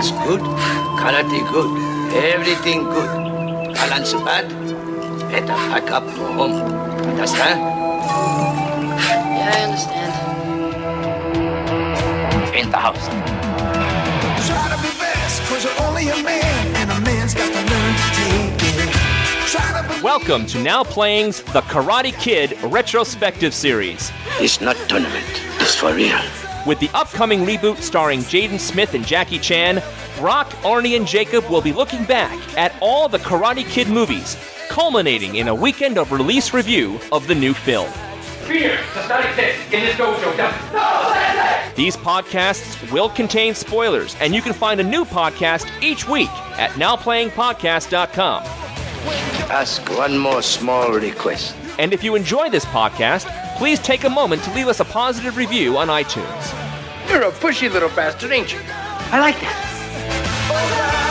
Dance good, karate good, everything good. Balance bad, better pack up, go home. Understand? Yeah, I understand. In the house. Try to be best, cause you're only a man, and a man's got to learn to take it. Try to be Welcome to Now Playing's The Karate Kid Retrospective Series. It's not tournament. It's for real. With the upcoming reboot starring Jaden Smith and Jackie Chan, Brock, Arnie, and Jacob will be looking back at all the Karate Kid movies, culminating in a weekend of release review of the new film. Fear does not exist in this dojo. No, These podcasts will contain spoilers, and you can find a new podcast each week at nowplayingpodcast.com. Ask one more small request. And if you enjoy this podcast, please take a moment to leave us a positive review on iTunes. You're a pushy little bastard, ain't you? I like that.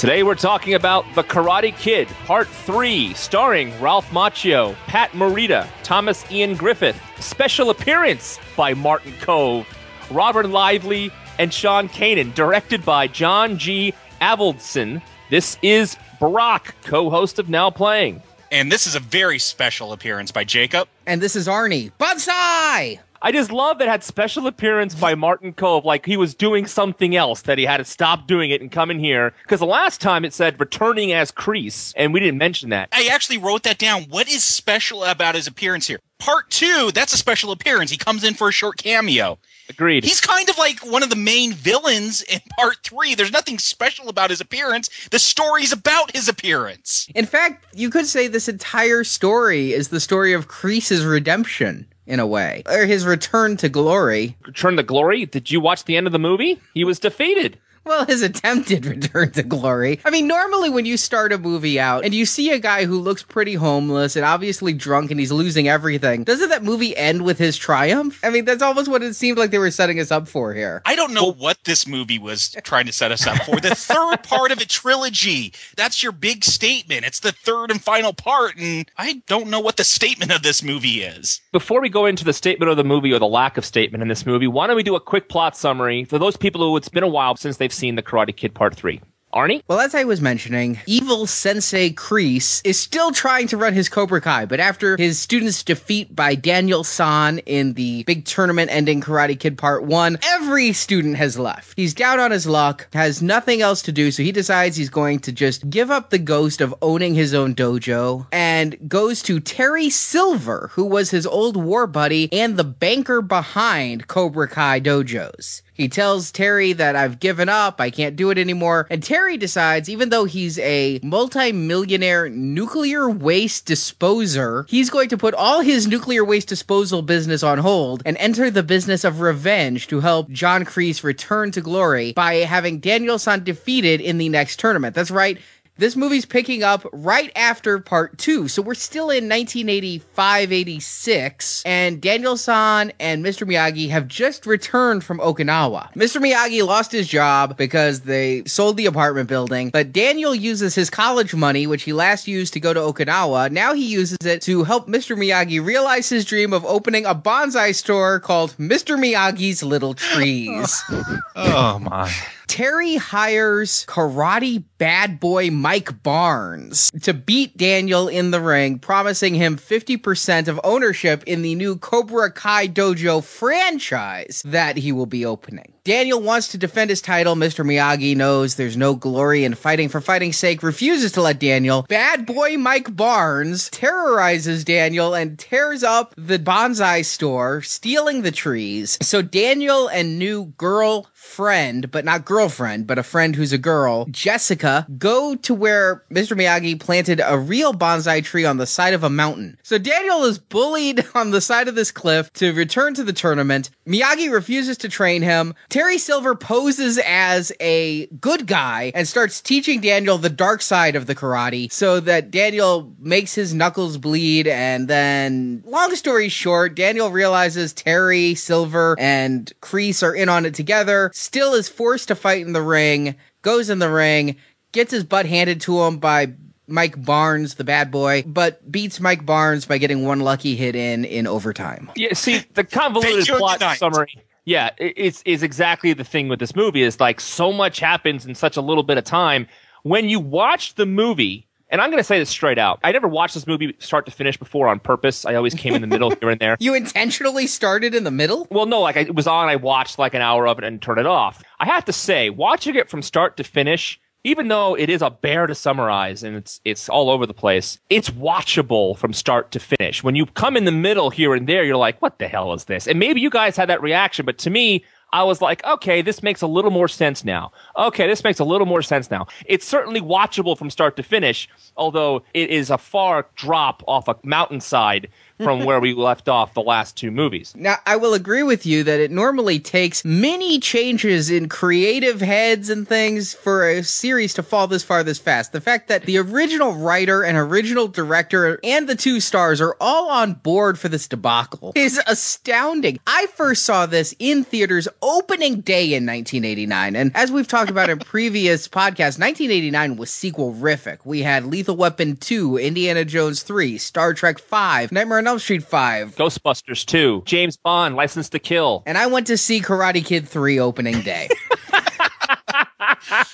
Today we're talking about The Karate Kid, Part 3, starring Ralph Macchio, Pat Morita, Thomas Ian Griffith, special appearance by Martin Kove, Robert Lively, and Sean Kanan, directed by John G. Avildsen. This is Brock, co-host of Now Playing. And this is a very special appearance by Jacob. And this is Arnie. Bonsai! I just love that it had special appearance by Martin Kove, like he was doing something else that he had to stop doing it and come in here. Because the last time it said returning as Kreese, and we didn't mention that. I actually wrote that down. What is special about his appearance here? Part two, that's a special appearance. He comes in for a short cameo. Agreed. He's kind of like one of the main villains in part three. There's nothing special about his appearance. The story's about his appearance. In fact, you could say this entire story is the story of Kreese's redemption, in a way, or his return to glory. Return to Glory. Did you watch the end of the movie? He was defeated. Well, his attempted return to glory. I mean, normally when you start a movie out and you see a guy who looks pretty homeless and obviously drunk and he's losing everything, doesn't that movie end with his triumph? I mean, that's almost what it seemed like they were setting us up for here. I don't know what this movie was trying to set us up for. The third part of a trilogy. That's your big statement. It's the third and final part, and I don't know what the statement of this movie is. Before we go into the statement of the movie or the lack of statement in this movie, why don't we do a quick plot summary for those people who it's been a while since they've seen The Karate Kid Part 3? Arnie? Well, as I was mentioning, evil Sensei Kreese is still trying to run his Cobra Kai, but after his students' defeat by Daniel San in the big tournament ending Karate Kid Part 1, every student has left. He's down on his luck, has nothing else to do, so he decides he's going to just give up the ghost of owning his own dojo and goes to Terry Silver, who was his old war buddy and the banker behind Cobra Kai dojos. He tells Terry that I've given up, I can't do it anymore. And Terry decides, even though he's a multi-millionaire nuclear waste disposer, he's going to put all his nuclear waste disposal business on hold and enter the business of revenge to help John Kreese return to glory by having Daniel San defeated in the next tournament. That's right. This movie's picking up right after part two. So we're still in 1985 86, and Daniel San and Mr. Miyagi have just returned from Okinawa. Mr. Miyagi lost his job because they sold the apartment building, but Daniel uses his college money, which he last used to go to Okinawa. Now he uses it to help Mr. Miyagi realize his dream of opening a bonsai store called Mr. Miyagi's Little Trees. Oh my. Terry hires karate bad boy Mike Barnes to beat Daniel in the ring, promising him 50% of ownership in the new Cobra Kai Dojo franchise that he will be opening. Daniel wants to defend his title. Mr. Miyagi knows there's no glory in fighting for fighting's sake, refuses to let Daniel. Bad boy Mike Barnes terrorizes Daniel and tears up the bonsai store, stealing the trees. So Daniel and new girl friend, but not girlfriend, but a friend who's a girl, Jessica, go to where Mr. Miyagi planted a real bonsai tree on the side of a mountain. So Daniel is bullied on the side of this cliff to return to the tournament. Miyagi refuses to train him. Terry Silver poses as a good guy and starts teaching Daniel the dark side of the karate so that Daniel makes his knuckles bleed. And then, long story short, Daniel realizes Terry, Silver, and Kreese are in on it together, still is forced to fight fight in the ring, goes in the ring, gets his butt handed to him by Mike Barnes, the bad boy, but beats Mike Barnes by getting one lucky hit in in overtime. Yeah, see, the convoluted plot good night. summary. Yeah, i- is is exactly the thing with this movie. Is like so much happens in such a little bit of time. When you watch the movie, and I'm going to say this straight out, I never watched this movie start to finish before on purpose. I always came in the middle here and there. You intentionally started in the middle? Well, no, like I, it was on. I watched like an hour of it and turned it off. I have to say, watching it from start to finish, even though it is a bear to summarize and it's it's all over the place, it's watchable from start to finish. When you come in the middle here and there, you're like, "What the hell is this?" And maybe you guys had that reaction, but to me. I was like, okay, this makes a little more sense now. Okay, this makes a little more sense now. It's certainly watchable from start to finish, although it is a far drop off a mountainside from where we left off the last two movies. Now, I will agree with you that it normally takes many changes in creative heads and things for a series to fall this far this fast. The fact that the original writer and original director and the two stars are all on board for this debacle is astounding. I first saw this in theaters opening day in 1989. And as we've talked about in previous podcasts, 1989 was sequel-rific. We had Lethal Weapon 2, Indiana Jones 3, Star Trek 5, Nightmare on Elm Street 5, Ghostbusters 2, James Bond, License to Kill. and I went to see Karate Kid 3 opening day.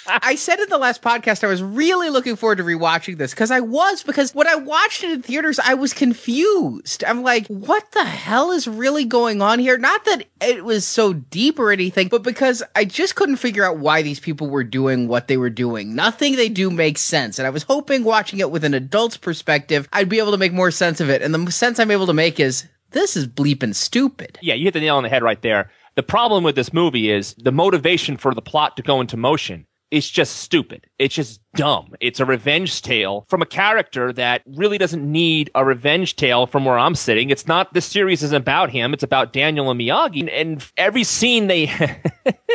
I said in the last podcast I was really looking forward to rewatching this because I was because when I watched it in theaters I was confused. I'm like, what the hell is really going on here? Not that it was so deep or anything, but because I just couldn't figure out why these people were doing what they were doing. Nothing they do makes sense, and I was hoping watching it with an adult's perspective I'd be able to make more sense of it. And the sense I'm able to make is this is bleeping stupid. Yeah, you hit the nail on the head right there. The problem with this movie is the motivation for the plot to go into motion is just stupid. It's just dumb. It's a revenge tale from a character that really doesn't need a revenge tale from where I'm sitting. It's not, this series isn't about him. It's about Daniel and Miyagi. And every scene they,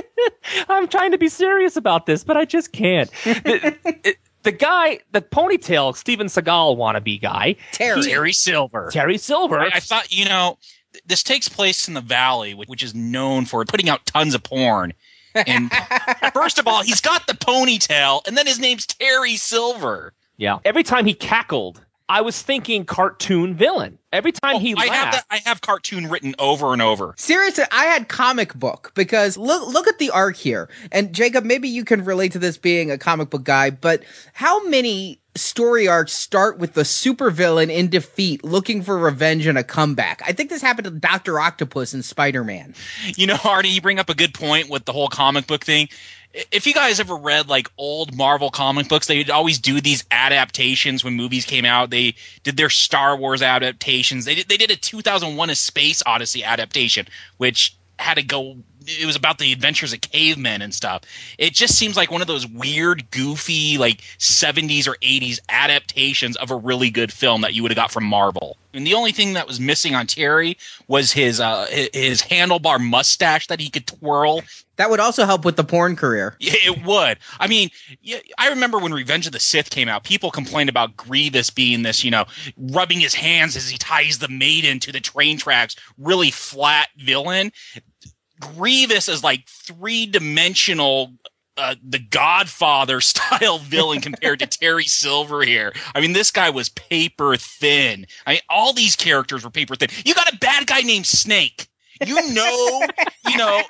I'm trying to be serious about this, but I just can't. The, it- the guy, the ponytail, Steven Seagal wannabe guy, Terry. Terry Silver. Terry Silver. I, I thought, you know, th- this takes place in the Valley, which, which is known for putting out tons of porn. And first of all, he's got the ponytail, and then his name's Terry Silver. Yeah. Every time he cackled, I was thinking cartoon villain. Every time he Oh, I laughed, have that. I have cartoon written over and over. Seriously, I had comic book because look look at the arc here. And Jacob, maybe you can relate to this being a comic book guy, but how many story arcs start with the supervillain in defeat looking for revenge and a comeback? I think this happened to Dr. Octopus and Spider-Man. You know, Artie, you bring up a good point with the whole comic book thing. If you guys ever read like old Marvel comic books, they'd always do these adaptations when movies came out. They did their Star Wars adaptations. They did, they did a 2001: A Space Odyssey adaptation, which had to go. It was about the adventures of cavemen and stuff. It just seems like one of those weird, goofy, like 70s or 80s adaptations of a really good film that you would have got from Marvel. And the only thing that was missing on Terry was his uh, his handlebar mustache that he could twirl. That would also help with the porn career. Yeah, It would. I mean, I remember when Revenge of the Sith came out, people complained about Grievous being this, you know, rubbing his hands as he ties the maiden to the train tracks, really flat villain. Grievous is like three dimensional. Uh, the Godfather style villain compared to Terry Silver here. I mean, this guy was paper thin. I mean, all these characters were paper thin. You got a bad guy named Snake. You know, you know,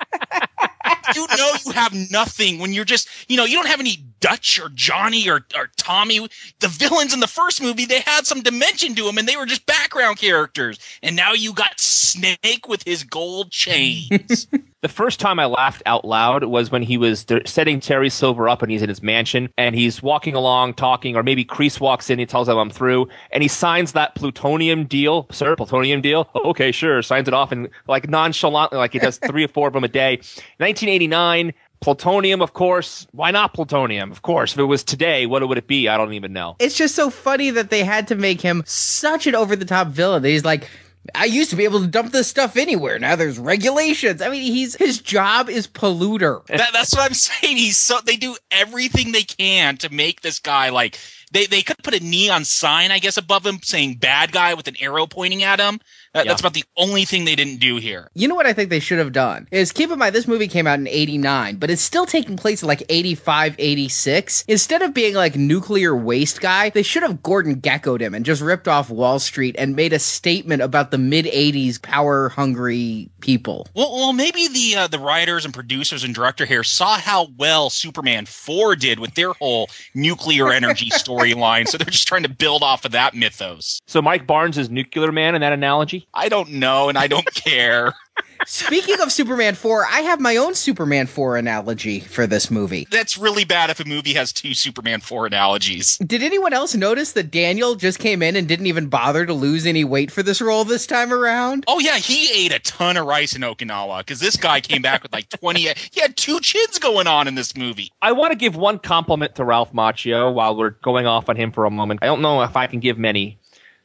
you know you have nothing when you're just you know you don't have any Dutch or Johnny or, or Tommy. The villains in the first movie they had some dimension to them and they were just background characters. And now you got Snake with his gold chains. The first time I laughed out loud was when he was th- setting Terry Silver up and he's in his mansion and he's walking along talking, or maybe Kreese walks in, he tells him I'm through, and he signs that plutonium deal. Sir, plutonium deal? "Oh, okay, sure. Signs it off and like nonchalantly, like he does three or four of them a day. 1989, plutonium, of course. Why not plutonium? Of course. If it was today, what would it be? I don't even know. It's just so funny that they had to make him such an over the top villain that he's like, I used to be able to dump this stuff anywhere. Now there's regulations. I mean, he's his job is polluter. that, that's what I'm saying. He's so they do everything they can to make this guy like they they could put a neon sign, I guess, above him saying "bad guy" with an arrow pointing at him. That- Yeah. That's about the only thing they didn't do here. You know what I think they should have done? Is keep in mind this movie came out in 89, but it's still taking place in like 85, 86. Instead of being like nuclear waste guy, they should have Gordon Geckoed him and just ripped off Wall Street and made a statement about the mid 80s power hungry people. Well, well, maybe the uh, the writers and producers and director here saw how well Superman four did with their whole nuclear energy storyline, so they're just trying to build off of that mythos. So Mike Barnes is nuclear man in that analogy. I don't know, and I don't care. Speaking of Superman 4, I have my own Superman 4 analogy for this movie. That's really bad if a movie has two Superman four analogies. Did anyone else notice that Daniel just came in and didn't even bother to lose any weight for this role this time around? Oh yeah, he ate a ton of rice in Okinawa because this guy came back with like twenty. He had two chins going on in this movie. I want to give one compliment to Ralph Macchio while we're going off on him for a moment. I don't know if I can give many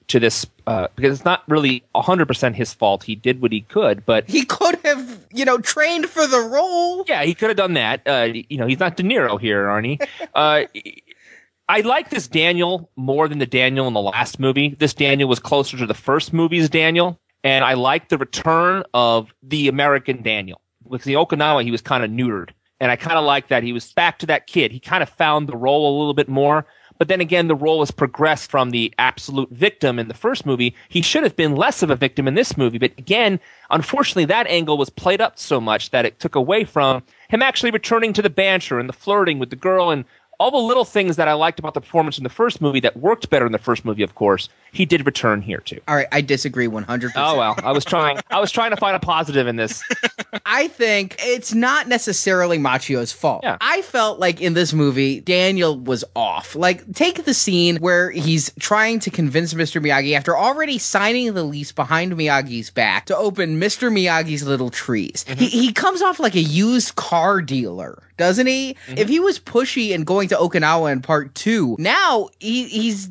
to this uh, because it's not really 100% his fault. He did what he could, but He could have, you know, trained for the role. yeah, he could have done that. Uh, you know, he's not De Niro here, Arnie. Uh, I like this Daniel more than the Daniel in the last movie. This Daniel was closer to the first movie's Daniel, and I like the return of the American Daniel. Because the Okinawa, he was kind of neutered, and I kind of like that he was back to that kid. He kind of found the role a little bit more. But then again, the role has progressed from the absolute victim in the first movie. He should have been less of a victim in this movie. But again, unfortunately, that angle was played up so much that it took away from him actually returning to the banter and the flirting with the girl and all the little things that I liked about the performance in the first movie that worked better in the first movie, of course, he did return here too. All right, I disagree 100%. Oh well, I was trying. I was trying to find a positive in this. I think it's not necessarily Macchio's fault. Yeah. I felt like in this movie, Daniel was off. Like, take the scene where he's trying to convince Mr. Miyagi after already signing the lease behind Miyagi's back to open Mr. Miyagi's little trees. Mm-hmm. He, he comes off like a used car dealer. Doesn't he? Mm-hmm. If he was pushy and going to Okinawa in part two, now he, he's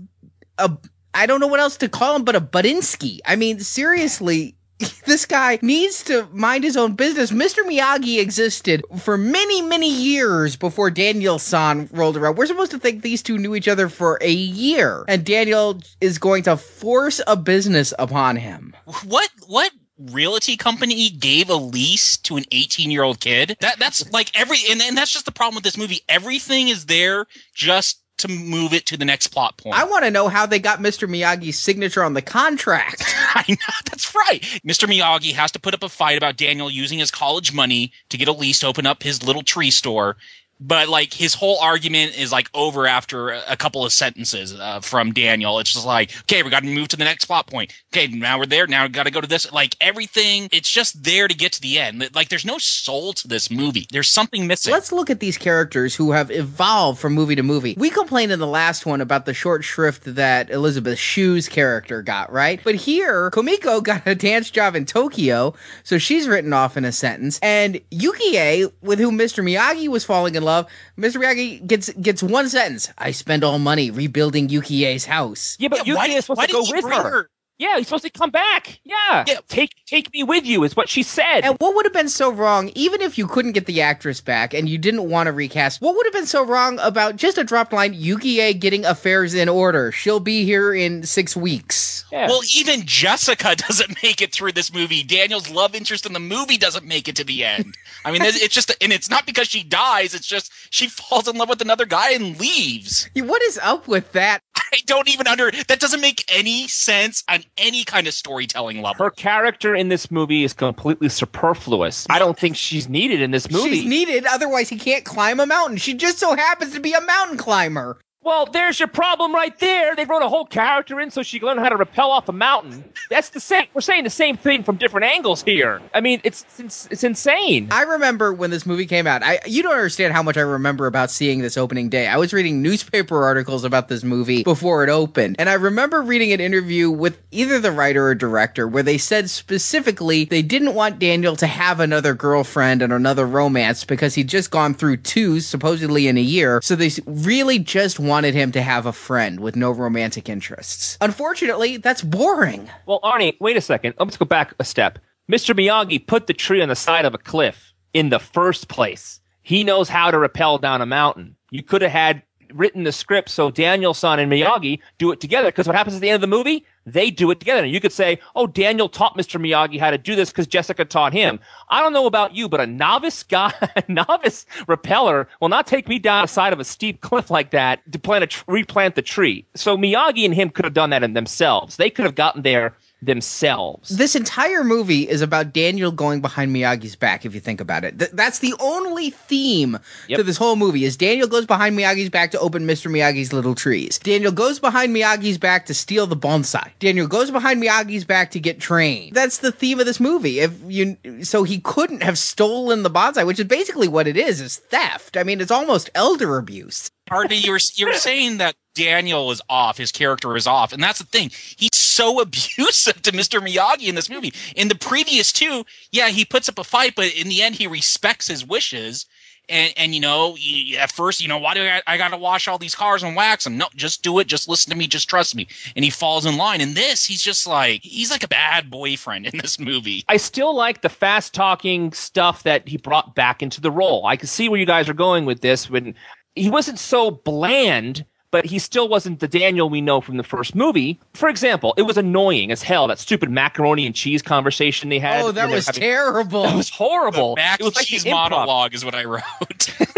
a I don't know what else to call him but a Buttinsky. I mean, seriously, this guy needs to mind his own business. Mr. Miyagi existed for many, many years before Daniel San rolled around. We're supposed to think these two knew each other for a year, and Daniel is going to force a business upon him. What what realty company gave a lease to an 18 year old kid? That that's like every and, and that's just the problem with this movie. Everything is there just to move it to the next plot point. I want to know how they got Mr. Miyagi's signature on the contract. I know that's right. Mr. Miyagi has to put up a fight about Daniel using his college money to get a lease to open up his little tree store. But like his whole argument is like over after a couple of sentences uh, from Daniel. It's just like, okay, we got to move to the next plot point. Okay, now we're there. Now we got to go to this. Like everything, it's just there to get to the end. Like there's no soul to this movie. There's something missing. Let's look at these characters who have evolved from movie to movie. We complained in the last one about the short shrift that Elizabeth Shue's character got, right? But here, Kumiko got a dance job in Tokyo, so she's written off in a sentence. And Yukie, with whom Mr. Miyagi was falling in love, Mr. Miyagi gets gets one sentence. I spend all money rebuilding Yukie's house. Yeah, but Yeah, why Yuki did- is supposed why to go with her. her? Yeah, he's supposed to come back. Yeah. Yeah. Take take me with you is what she said. And what would have been so wrong, even if you couldn't get the actress back and you didn't want to recast, what would have been so wrong about just a drop line, Yukie getting affairs in order? She'll be here in six weeks. yeah. Well, even Jessica doesn't make it through this movie. Daniel's love interest in the movie doesn't make it to the end. I mean, it's just, and it's not because she dies. It's just she falls in love with another guy and leaves. What is up with that? I don't even under. That doesn't make any sense on any kind of storytelling level. her character in this movie is completely superfluous. I don't think she's needed in this movie. She's needed, otherwise he can't climb a mountain. She just so happens to be a mountain climber. Well, there's your problem right there. They wrote a whole character in so she can learn how to rappel off a mountain. That's the same. We're saying the same thing from different angles here. I mean, it's it's, it's insane. I remember when this movie came out. I you don't understand how much I remember about seeing this opening day. I was reading newspaper articles about this movie before it opened, and I remember reading an interview with either the writer or director where they said specifically they didn't want Daniel to have another girlfriend and another romance because he'd just gone through two supposedly in a year. So they really just wanted him to have a friend with no romantic interests. Unfortunately, that's boring. Well, Arnie, wait a second. Let's go back a step. Mr. Miyagi put the tree on the side of a cliff in the first place. He knows how to rappel down a mountain. You could have had written the script so Daniel-san and Miyagi do it together because what happens at the end of the movie? They do it together. And you could say, oh, Daniel taught Mr. Miyagi how to do this because Jessica taught him. I don't know about you, but a novice guy, a novice repeller will not take me down the side of a steep cliff like that to plant a replant the tree. So Miyagi and him could have done that in themselves. They could have gotten there themselves. This entire movie is about Daniel going behind Miyagi's back. If you think about it, Th- that's the only theme Yep. to this whole movie. Is Daniel goes behind Miyagi's back to open Mr. Miyagi's little trees. Daniel goes behind Miyagi's back to steal the bonsai. Daniel goes behind Miyagi's back to get trained. That's the theme of this movie. If you so he couldn't have stolen the bonsai, which is basically what it is. Is theft. I mean, it's almost elder abuse. Harvey, you were you were saying that Daniel is off, his character is off, and that's the thing. He's so abusive to Mr. Miyagi in this movie. In the previous two, yeah, he puts up a fight, but in the end, he respects his wishes. And and you know, at first, you know, why do I, I got to wash all these cars and wax them? No, just do it. Just listen to me. Just trust me. And he falls in line. In this, he's just like he's like a bad boyfriend in this movie. I still like the fast talking stuff that he brought back into the role. I can see where you guys are going with this when he wasn't so bland, but he still wasn't the Daniel we know from the first movie. For example, it was annoying as hell that stupid macaroni and cheese conversation they had. Oh, that when they were was having- terrible. That was horrible. Mac it was and like cheese improv. monologue is what I wrote.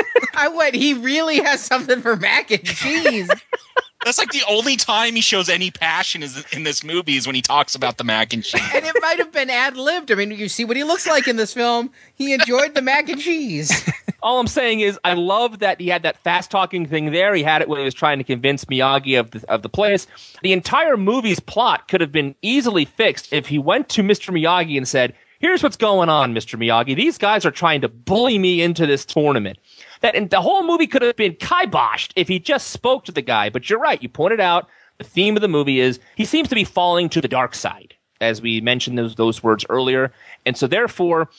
I went. He really has something for mac and cheese. That's like the only time he shows any passion is in this movie is when he talks about the mac and cheese. and it might have been ad libbed. I mean, you see what he looks like in this film. He enjoyed the mac and cheese. All I'm saying is, I love that he had that fast talking thing there. He had it when he was trying to convince Miyagi of the of the place. The entire movie's plot could have been easily fixed if he went to Mr. Miyagi and said, "Here's what's going on, Mr. Miyagi. These guys are trying to bully me into this tournament." That and the whole movie could have been kiboshed if he just spoke to the guy. But you're right. You pointed out the theme of the movie is he seems to be falling to the dark side, as we mentioned those those words earlier, and so therefore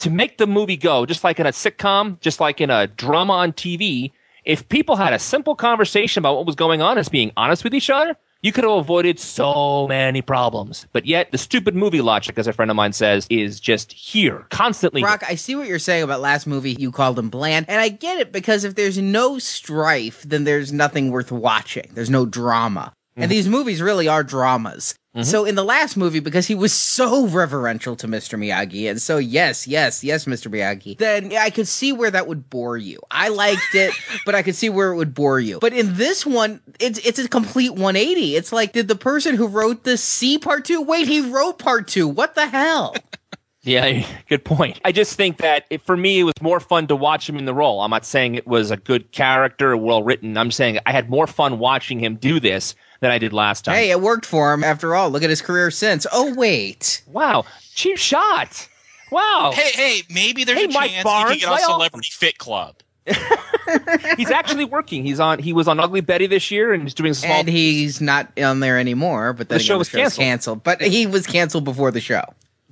to make the movie go, just like in a sitcom, just like in a drama on TV, if people had a simple conversation about what was going on as being honest with each other, you could have avoided so many problems. But yet, the stupid movie logic, as a friend of mine says, is just here, constantly. Brock, I see what you're saying about last movie. You called him bland, and I get it because if there's no strife, then there's nothing worth watching. There's no drama, and these movies really are dramas. Mm-hmm. So in the last movie, because he was so reverential to Mr. Miyagi, and so yes, yes, yes, Mr. Miyagi, then I could see where that would bore you. I liked it, but I could see where it would bore you. But in this one, it's it's a complete 180. It's like, did the person who wrote this see part two? Wait, he wrote part two. What the hell? Yeah, good point. I just think that it, for me, it was more fun to watch him in the role. I'm not saying it was a good character, well written. I'm saying I had more fun watching him do this than I did last time. Hey, it worked for him. After all, look at his career since. Oh wait, Wow, cheap shot. Wow. Hey, hey, maybe there's Hey, a Mike chance Barnes, he could get on off. Celebrity Fit Club. he's actually working. He's on. He was on Ugly Betty this year, and he's doing small. and he's not on there anymore. But then The again, show was show's canceled. But he was canceled before the show.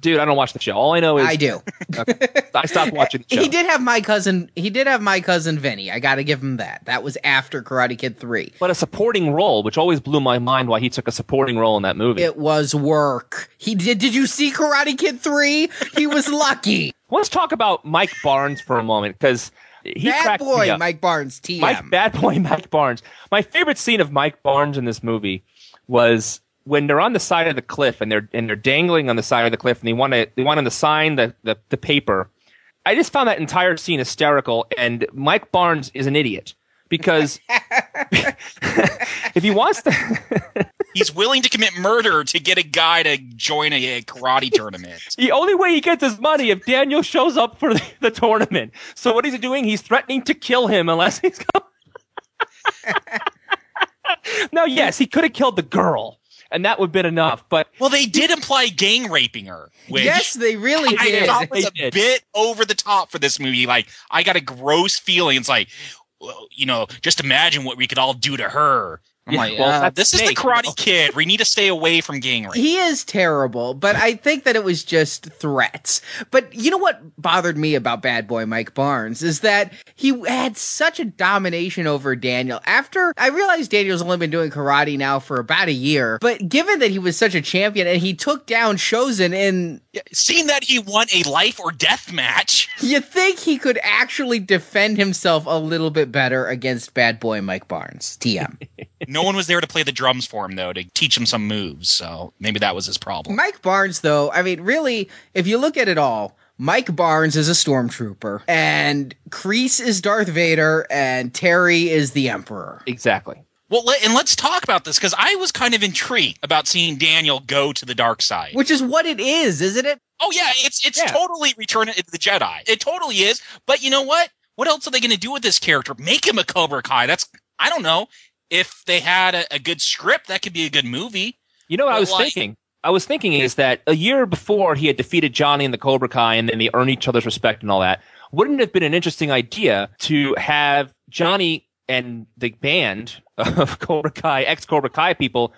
Dude, I don't watch the show. All I know is I do. I stopped watching the show. He did have my cousin. He did have my cousin Vinny. I got to give him that. That was after Karate Kid three. but a supporting role, which always blew my mind why he took a supporting role in that movie. It was work. He did. Did you see Karate Kid three? He was lucky. Let's talk about Mike Barnes for a moment because he Bad boy. Mike Barnes. TM. Mike, bad boy, Mike Barnes. My favorite scene of Mike Barnes in this movie was when they're on the side of the cliff and they're and they're dangling on the side of the cliff and they want to they want him to sign the, the the paper. I just found that entire scene hysterical, and Mike Barnes is an idiot because if he wants to, He's willing to commit murder to get a guy to join a, a karate tournament. the only way he gets his money if Daniel shows up for the, the tournament. So what is he doing? He's threatening to kill him unless he's. Going. Now, yes, he could have killed the girl, and that would have been enough. But Well, they did imply gang raping her, which yes, they really I did. thought was They a did. bit over the top for this movie. Like, I got a gross feeling. It's like, well, you know, just imagine what we could all do to her. I'm Yeah, like, well, uh, that's this is the Karate. Kid. We need to stay away from gang rape. He is terrible, but I think that it was just threats. But you know what bothered me about Bad Boy Mike Barnes is that he had such a domination over Daniel. After I realized Daniel's only been doing karate now for about a year, but given that he was such a champion and he took down Chozen in Seeing that he won a life or death match, you think he could actually defend himself a little bit better against Bad Boy Mike Barnes. TM. no one was there to play the drums for him though to teach him some moves. So maybe that was his problem. Mike Barnes, though, I mean, really, if you look at it all, Mike Barnes is a stormtrooper, and Kreese is Darth Vader, and Terry is the Emperor. Exactly. Well, let, and let's talk about this because I was kind of intrigued about seeing Daniel go to the dark side. Which is what it is, isn't it? Oh yeah, it's it's Yeah. totally Return of the Jedi. It totally is. But you know what? What else are they going to do with this character? Make him a Cobra Kai. That's I don't know. If they had a, a good script, that could be a good movie. You know what I was like- thinking? I was thinking is that a year before he had defeated Johnny and the Cobra Kai and then they earn each other's respect and all that, wouldn't it have been an interesting idea to have Johnny and the band of Cobra Kai, ex Cobra Kai people,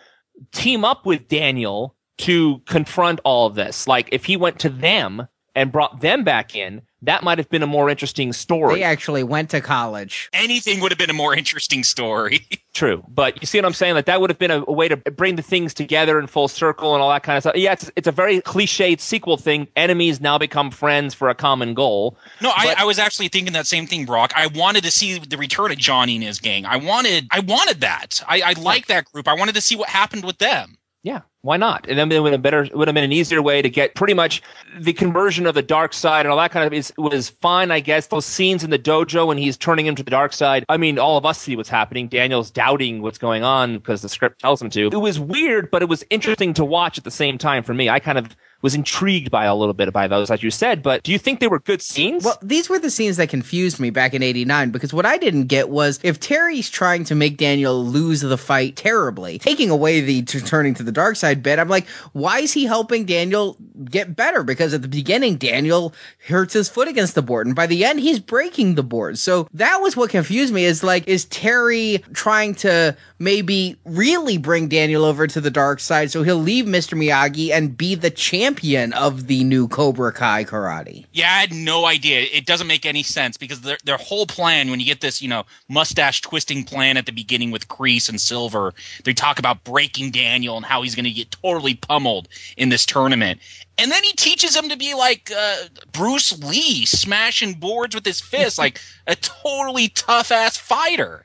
team up with Daniel to confront all of this? Like if he went to them and brought them back in, that might have been a more interesting story. They actually went to college. Anything would have been a more interesting story. True, but you see what I'm saying? Like that would have been a, a way to bring the things together in full circle and all that kind of stuff. Yeah, it's it's a very cliched sequel thing. Enemies now become friends for a common goal. No, I, I was actually thinking that same thing, Brock. I wanted to see the return of Johnny and his gang. I wanted, I wanted that. I, I like that group. I wanted to see what happened with them. Yeah, why not? And then it would have been better would have been an easier way to get pretty much the conversion of the dark side and all that kind of is was fine, I guess. Those scenes in the dojo when he's turning him to the dark side. I mean, all of us see what's happening. Daniel's doubting what's going on because the script tells him to. It was weird, but it was interesting to watch at the same time for me. I kind of was intrigued by a little bit by those, as you said. But do you think they were good scenes? Well, these were the scenes that confused me back in 89 because what I didn't get was if Terry's trying to make Daniel lose the fight terribly, taking away the t- turning to the dark side bit, I'm like, why is he helping Daniel get better? Because at the beginning, Daniel hurts his foot against the board, and by the end, he's breaking the board. So that was what confused me is like, is Terry trying to maybe really bring Daniel over to the dark side so he'll leave Mr. Miyagi and be the champion of the new Cobra Kai karate? Yeah, I had no idea. It doesn't make any sense because their their whole plan, when you get this, you know, mustache twisting plan at the beginning with Kreese and Silver, they talk about breaking Daniel and how he's going to get totally pummeled in this tournament. And then he teaches him to be like uh, Bruce Lee, smashing boards with his fist, like a totally tough ass fighter.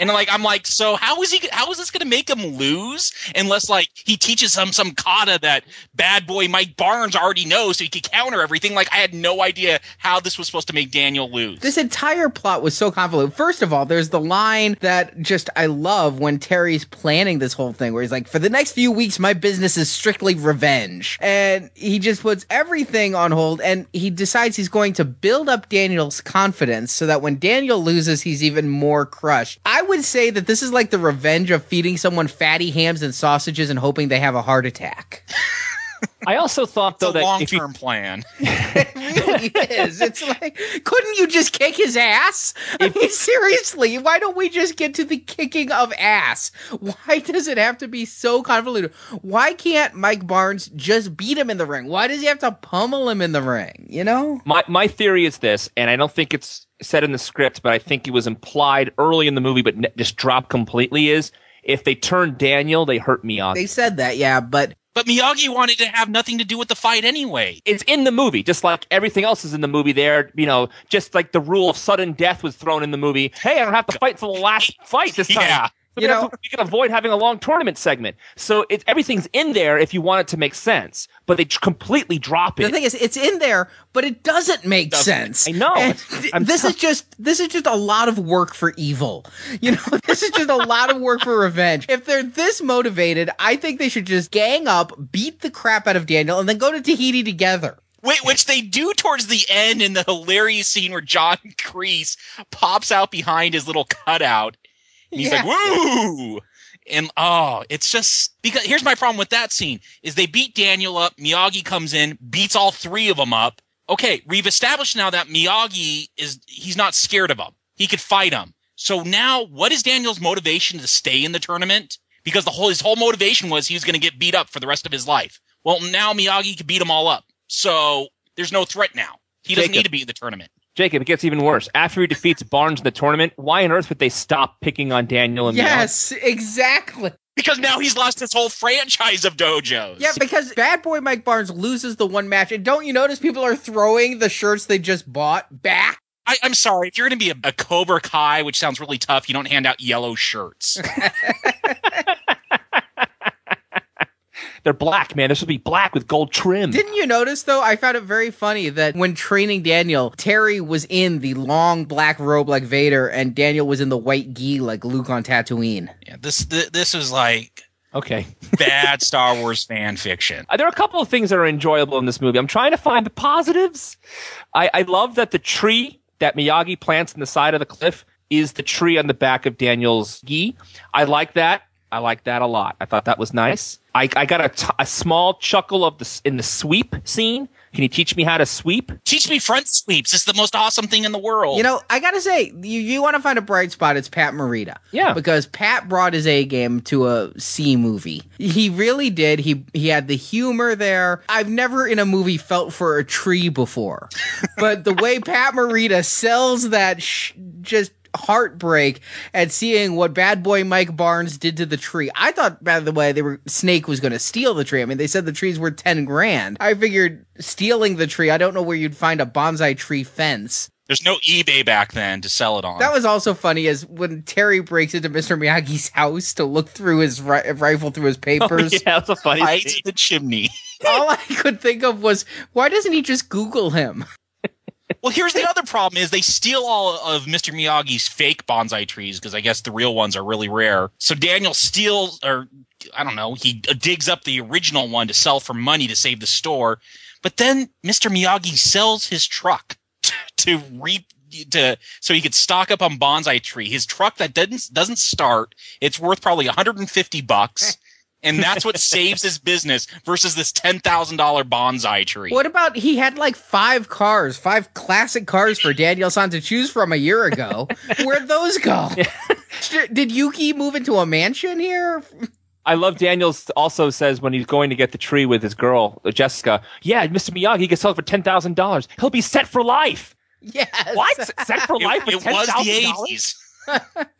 And like I'm like, so how is he? How is this going to make him lose? Unless like he teaches him some kata that bad boy Mike Barnes already knows, so he could counter everything. Like I had no idea how this was supposed to make Daniel lose. This entire plot was so convoluted. First of all, there's the line that just I love when Terry's planning this whole thing, where he's like, "For the next few weeks, my business is strictly revenge," and just puts everything on hold, and he decides he's going to build up Daniel's confidence so that when Daniel loses, he's even more crushed. I would say that this is like the revenge of feeding someone fatty hams and sausages and hoping they have a heart attack. I also thought it's a though that long term plan. It really is. It's like, couldn't you just kick his ass? I mean, seriously, why don't we just get to the kicking of ass? Why does it have to be so convoluted? Why can't Mike Barnes just beat him in the ring? Why does he have to pummel him in the ring? You know? My my theory is this, and I don't think it's said in the script, but I think it was implied early in the movie, but ne- just dropped completely. Is if they turn Daniel, they hurt me Miyagi. They said that, yeah, but But Miyagi wanted to have nothing to do with the fight anyway. it's in the movie, just like everything else is in the movie. There, you know, just like the rule of sudden death was thrown in the movie. Hey, I don't have to fight for the last fight this time. Yeah. So You know- to- we can avoid having a long tournament segment. So it's everything's in there if you want it to make sense, but they completely drop it. the thing is, it's in there, but it doesn't make Doesn't. sense. I know. And I'm this is just this is just a lot of work for evil. You know, this is just a lot of work for revenge. If they're this motivated, I think they should just gang up, beat the crap out of Daniel, and then go to Tahiti together. Wait, which they do towards the end in the hilarious scene where John Kreese pops out behind his little cutout. And he's like, woo! And oh, it's just because here's my problem with that scene is they beat Daniel up, Miyagi comes in, beats all three of them up. Okay, we've established now that Miyagi is he's not scared of them. He could fight them. So now what is Daniel's motivation to stay in the tournament? Because the whole his whole motivation was he was going to get beat up for the rest of his life. Well, now Miyagi could beat them all up. So there's no threat now. He doesn't Jacob. need to be in the tournament. Jacob, it gets even worse. After he defeats Barnes in the tournament, why on earth would they stop picking on Daniel and Miyagi? Yes, exactly. Because now he's lost his whole franchise of dojos. Yeah, because Bad Boy Mike Barnes loses the one match, and don't you notice people are throwing the shirts they just bought back? I, I'm sorry. If you're going to be a, a Cobra Kai, which sounds really tough, you don't hand out yellow shirts. they're black, man. This should be black with gold trim. Didn't you notice though? I found it very funny that when training Daniel, Terry was in the long black robe like Vader, and Daniel was in the white gi like Luke on Tatooine. Yeah, this th- this was like okay. bad Star Wars fan fiction. There are a couple of things that are enjoyable in this movie. I'm trying to find the positives. I, I love that the tree that Miyagi plants in the side of the cliff is the tree on the back of Daniel's gi. I like that. I like that a lot. I thought that was nice. I, I got a, t- a small chuckle of the in the sweep scene. Can you teach me how to sweep? Teach me front sweeps. It's the most awesome thing in the world. You know, I gotta say, you, you want to find a bright spot, it's Pat Morita. Yeah. Because Pat brought his A game to a C movie. He really did. He he had the humor there. I've never in a movie felt for a tree before. but the way Pat Morita sells that sh- just heartbreak at seeing what bad boy Mike Barnes did to the tree. I thought, by the way, they were Snake was going to steal the tree. I mean, they said the tree's worth 10 grand. I figured stealing the tree, I don't know where you'd find a bonsai tree fence. There's no eBay back then to sell it on. That was also funny as when Terry breaks into Mr. Miyagi's house to look through his ri- rifle through his oh, papers. yeah, that's a funny hides scene. the chimney. All I could think of was, why doesn't he just Google him? Well, here's the other problem: is they steal all of Mr. Miyagi's fake bonsai trees because I guess the real ones are really rare. So Daniel steals, or I don't know, he uh, digs up the original one to sell for money to save the store. But then Mr. Miyagi sells his truck to re to so he could stock up on bonsai tree. His truck that doesn't doesn't start. It's worth probably 150 bucks. And that's what saves his business versus this ten thousand dollar bonsai tree. What about he had like five cars, five classic cars for Daniel San to choose from a year ago? Where'd those go? Did Yuki move into a mansion here? I love Daniels also says when he's going to get the tree with his girl, uh, Jessica, yeah, Mr. Miyagi can sell it for $10,000. He'll be set for life. Yes. What? set for It, life with it was the 80s.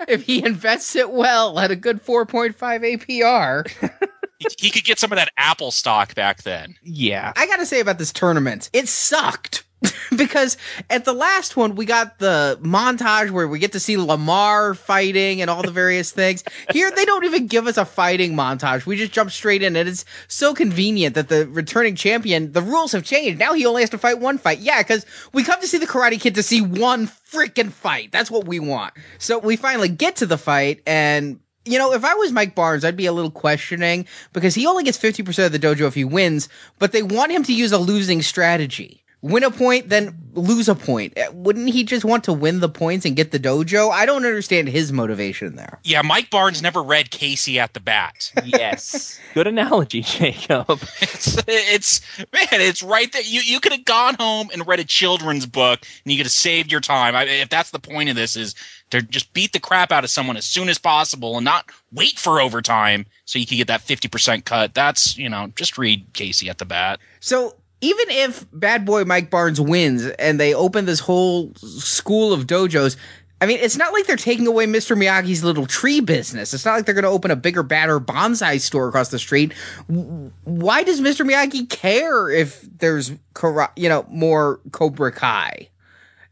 If he invests it well at a good 4.5 APR. He, he could get some of that Apple stock back then. Yeah. I gotta say about this tournament, it sucked. because at the last one, we got the montage where we get to see Lamar fighting and all the various things. Here, they don't even give us a fighting montage. We just jump straight in, and it's so convenient that the returning champion, the rules have changed. Now he only has to fight one fight. Yeah, because we come to see the Karate Kid to see one freaking fight. That's what we want. So we finally get to the fight, and you know, if I was Mike Barnes, I'd be a little questioning because he only gets 50% of the dojo if he wins, but they want him to use a losing strategy. Win a point, then lose a point. Uh, Wouldn't he just want to win the points and get the dojo? I don't understand his motivation there. Yeah, Mike Barnes never read Casey at the bat. yes. Good analogy, Jacob. It's, it's man, it's right there. You you could have gone home and read a children's book, and you could have saved your time. I, if that's the point of this, is to just beat the crap out of someone as soon as possible and not wait for overtime so you can get that fifty percent cut. That's you know, just read Casey at the bat. So even if Bad Boy Mike Barnes wins and they open this whole school of dojos, I mean, it's not like they're taking away Mr. Miyagi's little tree business. It's not like they're going to open a bigger, badder bonsai store across the street. Why does Mr. Miyagi care if there's, you know, more Cobra Kai?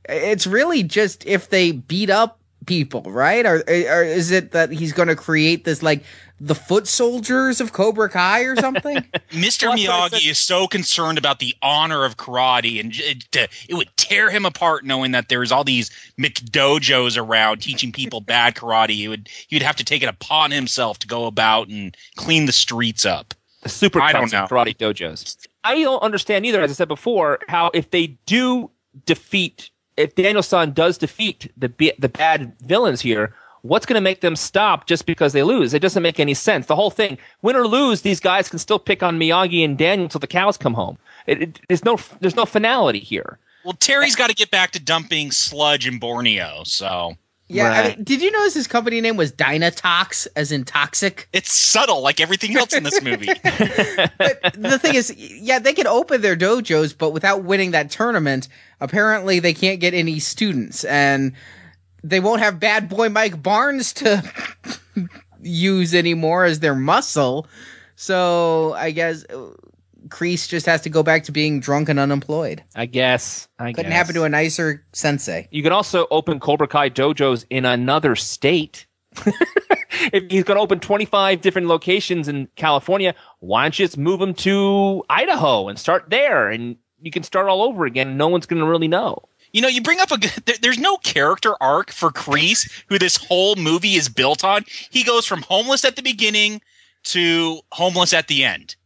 It's really just if they beat up people, right? Or, or is it that he's going to create this like the foot soldiers of Cobra Kai or something? Mr. Well, that's what I Miyagi is so concerned about the honor of karate, and it, uh, it would tear him apart knowing that there's all these McDojos around teaching people bad karate. He would he would have to take it upon himself to go about and clean the streets up. the super I don't know. karate dojos. I don't understand either, as I said before, how if they do defeat, if Daniel San does defeat the the bad villains here, what's going to make them stop just because they lose? It doesn't make any sense. The whole thing, win or lose, these guys can still pick on Miyagi and Daniel till the cows come home. It, it, there's no there's no finality here. Well, Terry's got to get back to dumping sludge in Borneo, so Yeah, I mean, did you notice his company name was Dynatox, as in toxic? it's subtle like everything else in this movie. But the thing is, yeah, they can open their dojos, but without winning that tournament, apparently they can't get any students, and they won't have Bad Boy Mike Barnes to use anymore as their muscle. So I guess uh, Kreese just has to go back to being drunk and unemployed. I guess. I Couldn't guess. happen to a nicer sensei. You can also open Cobra Kai dojos in another state. if he's going to open 25 different locations in California, why don't you just move him to Idaho and start there? And you can start all over again. No one's going to really know. You know, you bring up a good. There, there's no character arc for Kreese, who this whole movie is built on. He goes from homeless at the beginning to homeless at the end.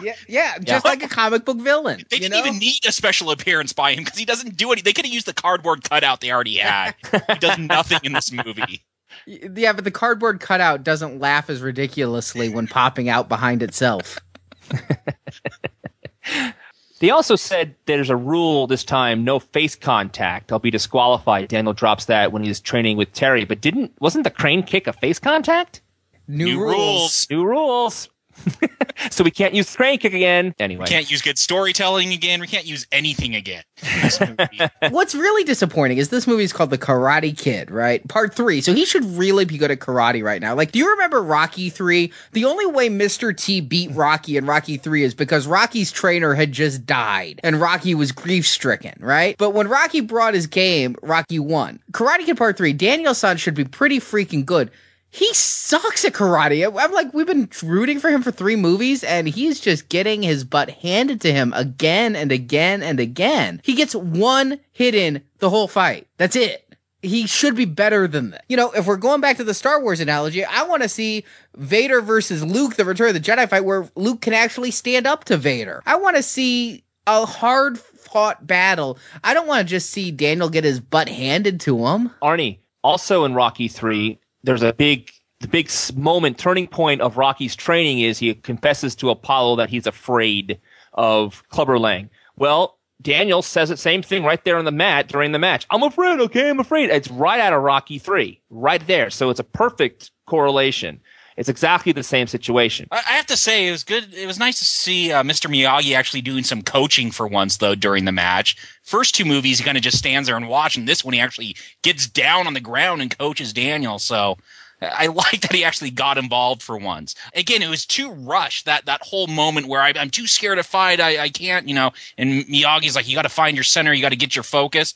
Yeah, yeah, just like a comic book villain. They didn't know? even need a special appearance by him because he doesn't do any. They could have used the cardboard cutout they already had. he does nothing in this movie. Yeah, but the cardboard cutout doesn't laugh as ridiculously when popping out behind itself. They also said there's a rule this time: no face contact. I'll be disqualified. Daniel drops that when he's training with Terry, but didn't wasn't the crane kick a face contact? New, New rules. rules. New rules. so we can't use crane kick again. Anyway, We can't use good storytelling again. We can't use anything again. in this movie. What's really disappointing is this movie is called The Karate Kid, right? Part three. So he should really be good at karate right now. Like, do you remember Rocky three? The only way Mr. T beat Rocky in Rocky three is because Rocky's trainer had just died and Rocky was grief stricken, right? But when Rocky brought his game, Rocky won. Karate Kid Part three, Daniel San should be pretty freaking good. He sucks at karate. I'm like, we've been rooting for him for three movies, and he's just getting his butt handed to him again and again and again. He gets one hit in the whole fight. That's it. He should be better than that. You know, if we're going back to the Star Wars analogy, I want to see Vader versus Luke, the Return of the Jedi fight, where Luke can actually stand up to Vader. I want to see a hard fought battle. I don't want to just see Daniel get his butt handed to him. Arnie. Also in Rocky three, there's a big the big moment turning point of Rocky's training is he confesses to Apollo that he's afraid of Clubber Lang. Well, Daniel says the same thing right there on the mat during the match. I'm afraid, okay, I'm afraid. It's right out of Rocky 3, right there. So it's a perfect correlation. It's exactly the same situation. I have to say, it was good. It was nice to see uh, Mr. Miyagi actually doing some coaching for once, though, during the match. First two movies, he kind of just stands there and watches. And this one, he actually gets down on the ground and coaches Daniel. So I like that he actually got involved for once. Again, it was too rushed. That that whole moment where I, I'm too scared to fight. I, I can't, you know. And Miyagi's like, you got to find your center. You got to get your focus.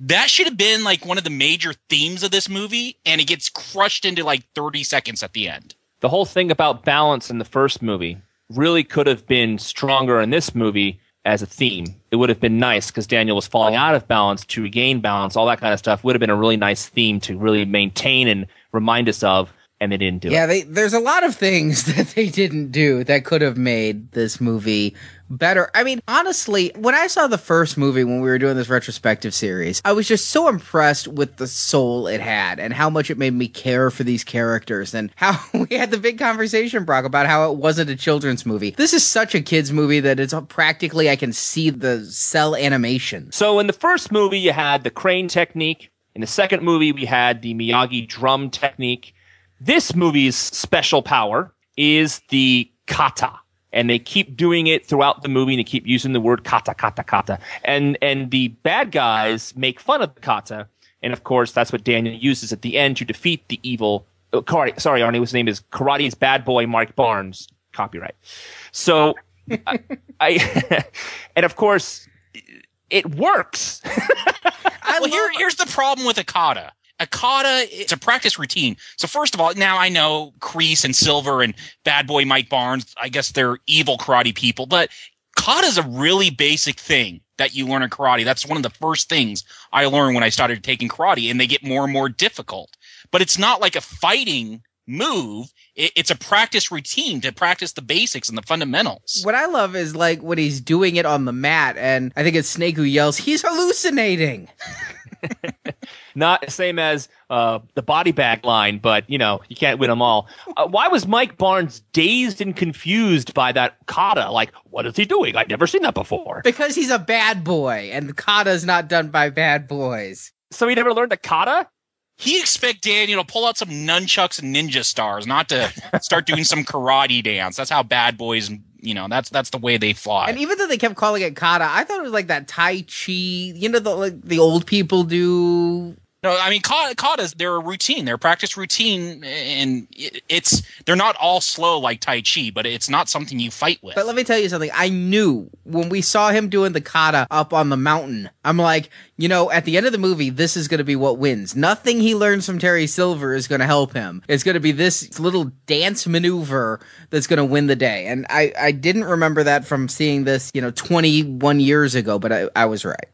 That should have been like one of the major themes of this movie, and it gets crushed into like 30 seconds at the end. The whole thing about balance in the first movie really could have been stronger in this movie as a theme. It would have been nice because Daniel was falling out of balance to regain balance, all that kind of stuff would have been a really nice theme to really maintain and remind us of, and they didn't do Yeah, it. they, there's a lot of things that they didn't do that could have made this movie better. I mean, honestly, when I saw the first movie when we were doing this retrospective series, I was just so impressed with the soul it had and how much it made me care for these characters and how we had the big conversation, Brock, about how it wasn't a children's movie. This is such a kids movie that it's practically I can see the cell animation. So in the first movie, you had the crane technique. In the second movie, we had the Miyagi drum technique. This movie's special power is the kata. And they keep doing it throughout the movie and they keep using the word kata, kata, kata. And, and the bad guys make fun of the kata. And of course, that's what Daniel uses at the end to defeat the evil, uh, karate, sorry, Arnie, his name is Karate's bad boy, Mark Barnes. Copyright. So, I, I and of course, it works. I well, here, here's the problem with Akata. Akata, it's a practice routine. So first of all, now I know Kreese and Silver and Bad Boy Mike Barnes. I guess they're evil karate people, but kata is a really basic thing that you learn in karate. That's one of the first things I learned when I started taking karate, and they get more and more difficult. But it's not like a fighting move. It, it's a practice routine to practice the basics and the fundamentals. What I love is like when he's doing it on the mat, and I think it's Snake who yells, "He's hallucinating." Not same as uh, the body bag line, but you know you can't win them all. Uh, why was Mike Barnes dazed and confused by that kata? Like, what is he doing? I've never seen that before. Because he's a bad boy, and the kata's not done by bad boys. So he never learned the kata. He expect Daniel to pull out some nunchucks and ninja stars, not to start doing some karate dance. That's how bad boys, you know, that's that's the way they fly. And even though they kept calling it kata, I thought it was like that Tai Chi. You know, the like the old people do. No, I mean ka- katas. They're a routine. They're a practice routine, and it's they're not all slow like Tai Chi, but it's not something you fight with. But let me tell you something. I knew when we saw him doing the kata up on the mountain. I'm like, you know, at the end of the movie, this is going to be what wins. Nothing he learns from Terry Silver is going to help him. It's going to be this little dance maneuver that's going to win the day. And I, I didn't remember that from seeing this, you know, 21 years ago, but I, I was right.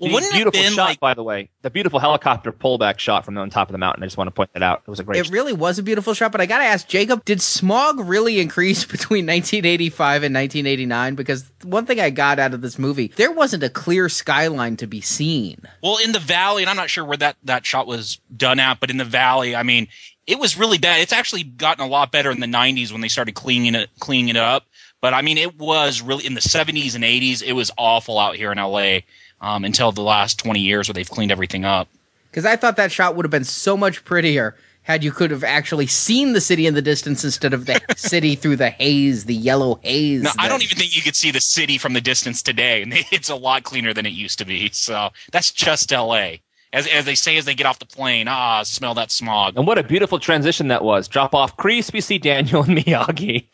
Well, The wouldn't it beautiful been shot, like by the way. The beautiful helicopter pullback shot from on top of the mountain. I just want to point that out. It was a great. It really was a beautiful shot, but I gotta ask Jacob, did smog really increase between 1985 and 1989? Because one thing I got out of this movie, there wasn't a clear skyline to be seen. well in the valley, and I'm not sure where that that shot was done at, but in the valley, I mean, it was really bad. It's actually gotten a lot better in the 90s when they started cleaning it cleaning it up. But I mean, it was really in the 70s and 80s. It was awful out here in LA um, until the last 20 years where they've cleaned everything up. Because I thought that shot would have been so much prettier had you could have actually seen the city in the distance instead of the city through the haze, the yellow haze. No, I don't even think you could see the city from the distance today, and it's a lot cleaner than it used to be. So that's just LA. As, as they say as they get off the plane, ah, smell that smog. And what a beautiful transition that was. Drop off Kreese, we see Daniel and Miyagi.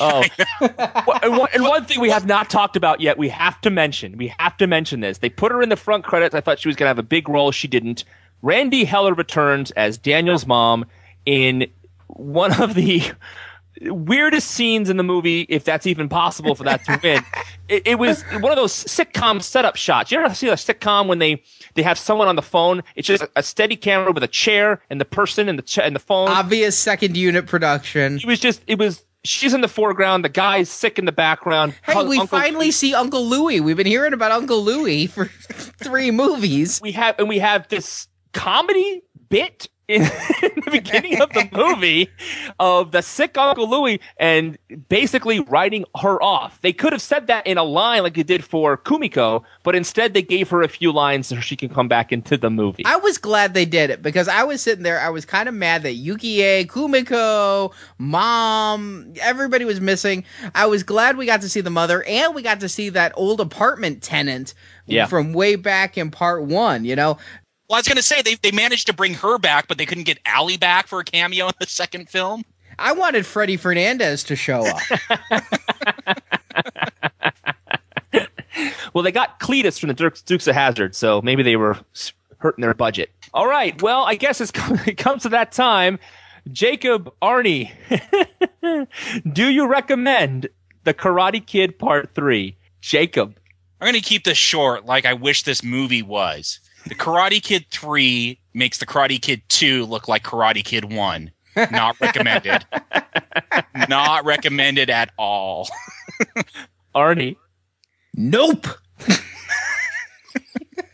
Oh, and, one, and one thing we have not talked about yet, we have to mention. We have to mention this. They put her in the front credits. I thought she was going to have a big role. She didn't. Randee Heller returns as Daniel's mom in one of the weirdest scenes in the movie, if that's even possible for that to win. it, it was one of those sitcom setup shots. You ever see a sitcom when they they have someone on the phone? It's just a steady camera with a chair and the person and the ch- and the phone. Obvious second unit production. it was just it was. She's in the foreground. The guy's sick in the background. Hey, we Uncle- finally see Uncle Louie. We've been hearing about Uncle Louie for three movies. we have and we have this comedy bit in, in the beginning of the movie of the sick Uncle Louie and basically writing her off. They could have said that in a line like they did for Kumiko, but instead they gave her a few lines so she can come back into the movie. I was glad they did it because I was sitting there. I was kind of mad that Yukie, Kumiko, Mom, everybody was missing. I was glad we got to see the mother and we got to see that old apartment tenant Yeah. from way back in part one. You know, Well, I was going to say they they managed to bring her back, but they couldn't get Ali back for a cameo in the second film. I wanted Freddie Fernandez to show up. Well, they got Cletus from the Dukes, Dukes of Hazzard, so maybe they were hurting their budget. All right. Well, I guess it's come, it comes to that time. Jacob Arnie, do you recommend the Karate Kid Part Three? Jacob. I'm going to keep this short, like I wish this movie was. The Karate Kid 3 makes the Karate Kid 2 look like Karate Kid 1. Not recommended. Not recommended at all. Arnie. nope.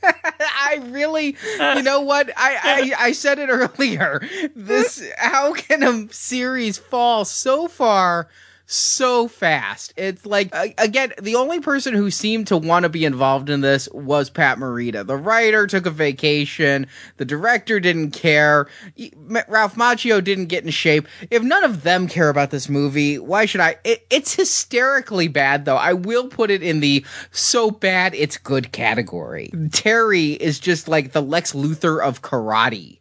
I really, you know what? I, I I said it earlier. This how can a series fall so far so fast? It's like again, the only person who seemed to want to be involved in this was Pat Morita. The writer took a vacation. The director didn't care. Ralph Macchio didn't get in shape. If none of them care about this movie, why should I? It, it's hysterically bad, though. I will put it in the so bad it's good category. Terry is just like the Lex Luthor of karate.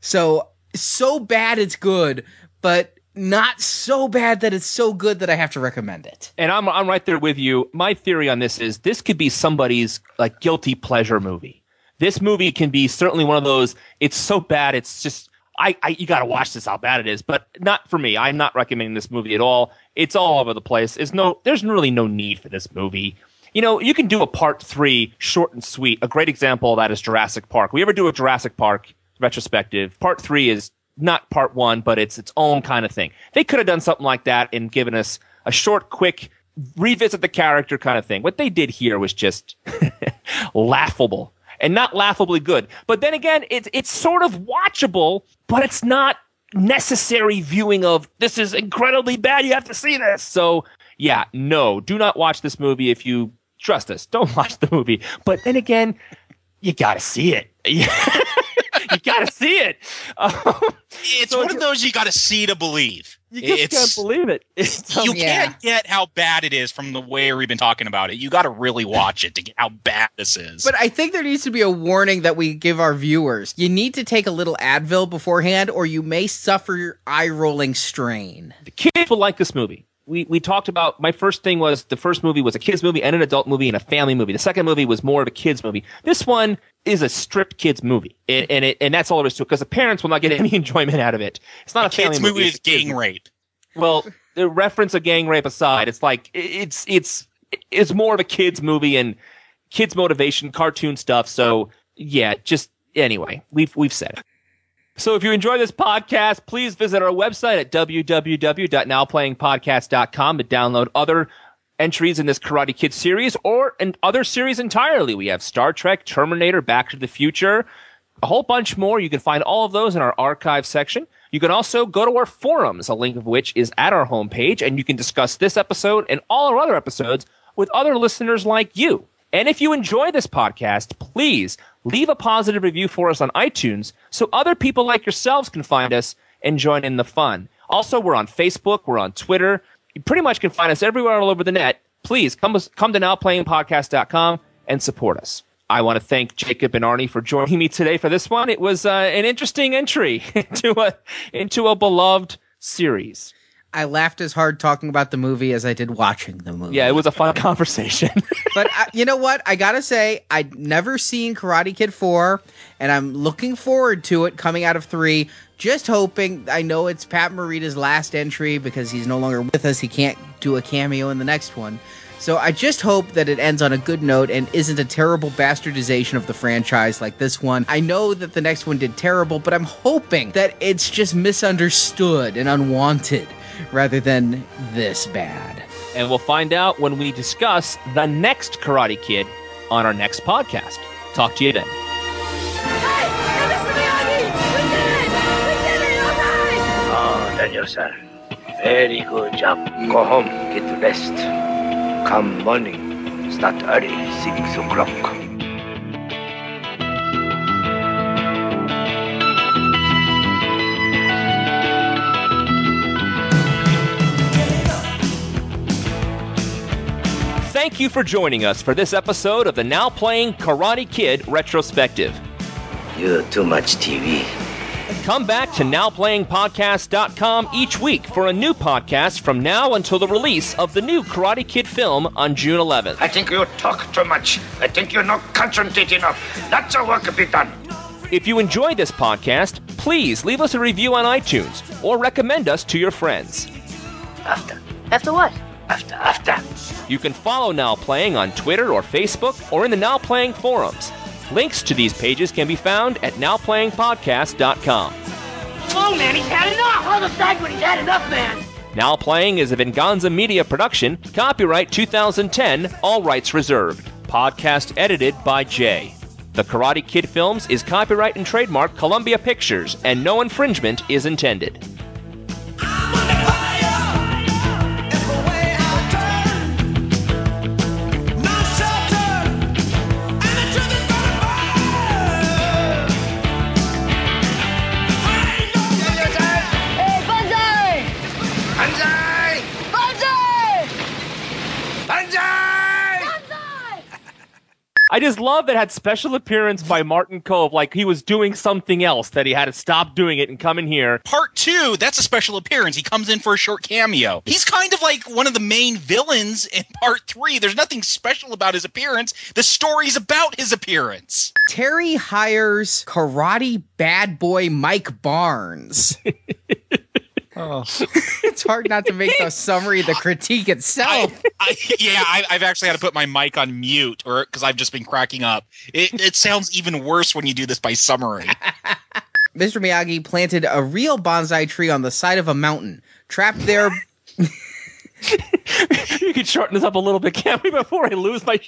So, so bad it's good, but not so bad that it's so good that I have to recommend it. And I'm I'm right there with you. My theory on this is this could be somebody's like guilty pleasure movie. This movie can be certainly one of those. It's so bad. It's just I, I you got to watch this how bad it is. But not for me. I'm not recommending this movie at all. It's all over the place. It's no. There's really no need for this movie. You know, you can do a part three, short and sweet. A great example of that is Jurassic Park. We ever do a Jurassic Park retrospective? Part three is not part one, but it's its own kind of thing. They could have done something like that and given us a short, quick revisit the character kind of thing. What they did here was just laughable and not laughably good. But then again, it's it's sort of watchable, but it's not necessary viewing of this is incredibly bad. You have to see this. So yeah, no, do not watch this movie if you trust us. Don't watch the movie. But then again, you got to see it. you got to see it. Um, It's So one of those you got to see to believe. you just it's can't believe it. It's, um, you Yeah. can't get how bad it is from the way we've been talking about it. You got to really watch it to get how bad this is. But I think there needs to be a warning that we give our viewers. You need to take a little Advil beforehand, or you may suffer eye rolling strain. the kids will like this movie. We we talked about my first thing was the first movie was a kids movie and an adult movie and a family movie. The second movie was more of a kids movie. This one is a stripped kids movie, and and, it, and that's all there is to it because the parents will not get any enjoyment out of it. It's not a kids family movie It's is gang rape. Well, the reference of gang rape aside, it's like it's it's it's more of a kids movie and kids motivation, cartoon stuff. So yeah, just anyway, we've we've said it. So if you enjoy this podcast, please visit our website at www.nowplayingpodcast.com to download other entries in this Karate Kid series or in other series entirely. We have Star Trek, Terminator, Back to the Future, a whole bunch more. You can find all of those in our archive section. You can also go to our forums, a link of which is at our homepage, and you can discuss this episode and all our other episodes with other listeners like you. And if you enjoy this podcast, please leave a positive review for us on iTunes so other people like yourselves can find us and join in the fun. Also, we're on Facebook, we're on Twitter. You pretty much can find us everywhere all over the net. Please come, come to nowplayingpodcast.com and support us. I want to thank Jacob and Arnie for joining me today for this one. It was uh, an interesting entry into a into a beloved series. I laughed as hard talking about the movie as I did watching the movie. Yeah, it was a fun conversation. but I, you know what? I gotta say, I'd never seen Karate Kid 4, and I'm looking forward to it coming out of 3. Just hoping, I know it's Pat Morita's last entry because he's no longer with us. He can't do a cameo in the next one. So I just hope that it ends on a good note and isn't a terrible bastardization of the franchise like this one. I know that the next one did terrible, but I'm hoping that it's just misunderstood and unwanted rather than this bad. and we'll find out when we discuss the next Karate Kid on our next podcast. Talk to you then. Hey, Mr. Miyagi! We did it! We did it! All right! Oh, Daniel, sir. Very good job. Go home, get rest. Come morning, start early, six o'clock. Thank you for joining us for this episode of the Now Playing Karate Kid retrospective. You're too much TV. Come back to NowPlayingPodcast.com each week for a new podcast from now until the release of the new Karate Kid film on June 11th. I think you talk too much. I think you're not concentrate enough. Lots of work to be done. If you enjoyed this podcast, please leave us a review on iTunes or recommend us to your friends. After, After what? After, after. You can follow Now Playing on Twitter or Facebook or in the Now Playing forums. Links to these pages can be found at nowplayingpodcast.com. Oh, man, he's had enough! Hold the side when he's had enough, man! Now Playing is a Venganza Media production, copyright 2010, all rights reserved. Podcast edited by Jay. The Karate Kid Films is copyright and trademark Columbia Pictures, and no infringement is intended. I just love that it had special appearance by Martin Kove, like he was doing something else, that he had to stop doing it and come in here. Part two, that's a special appearance. He comes in for a short cameo. He's kind of like one of the main villains in part three. There's nothing special about his appearance. The story's about his appearance. Terry hires karate bad boy Mike Barnes. Oh. it's hard not to make the summary the critique itself. I, I, yeah, I, I've actually had to put my mic on mute, or because I've just been cracking up. It, it sounds even worse when you do this by summary. Mr. Miyagi planted a real bonsai tree on the side of a mountain. Trapped there, you could shorten this up a little bit, can't we, before I lose my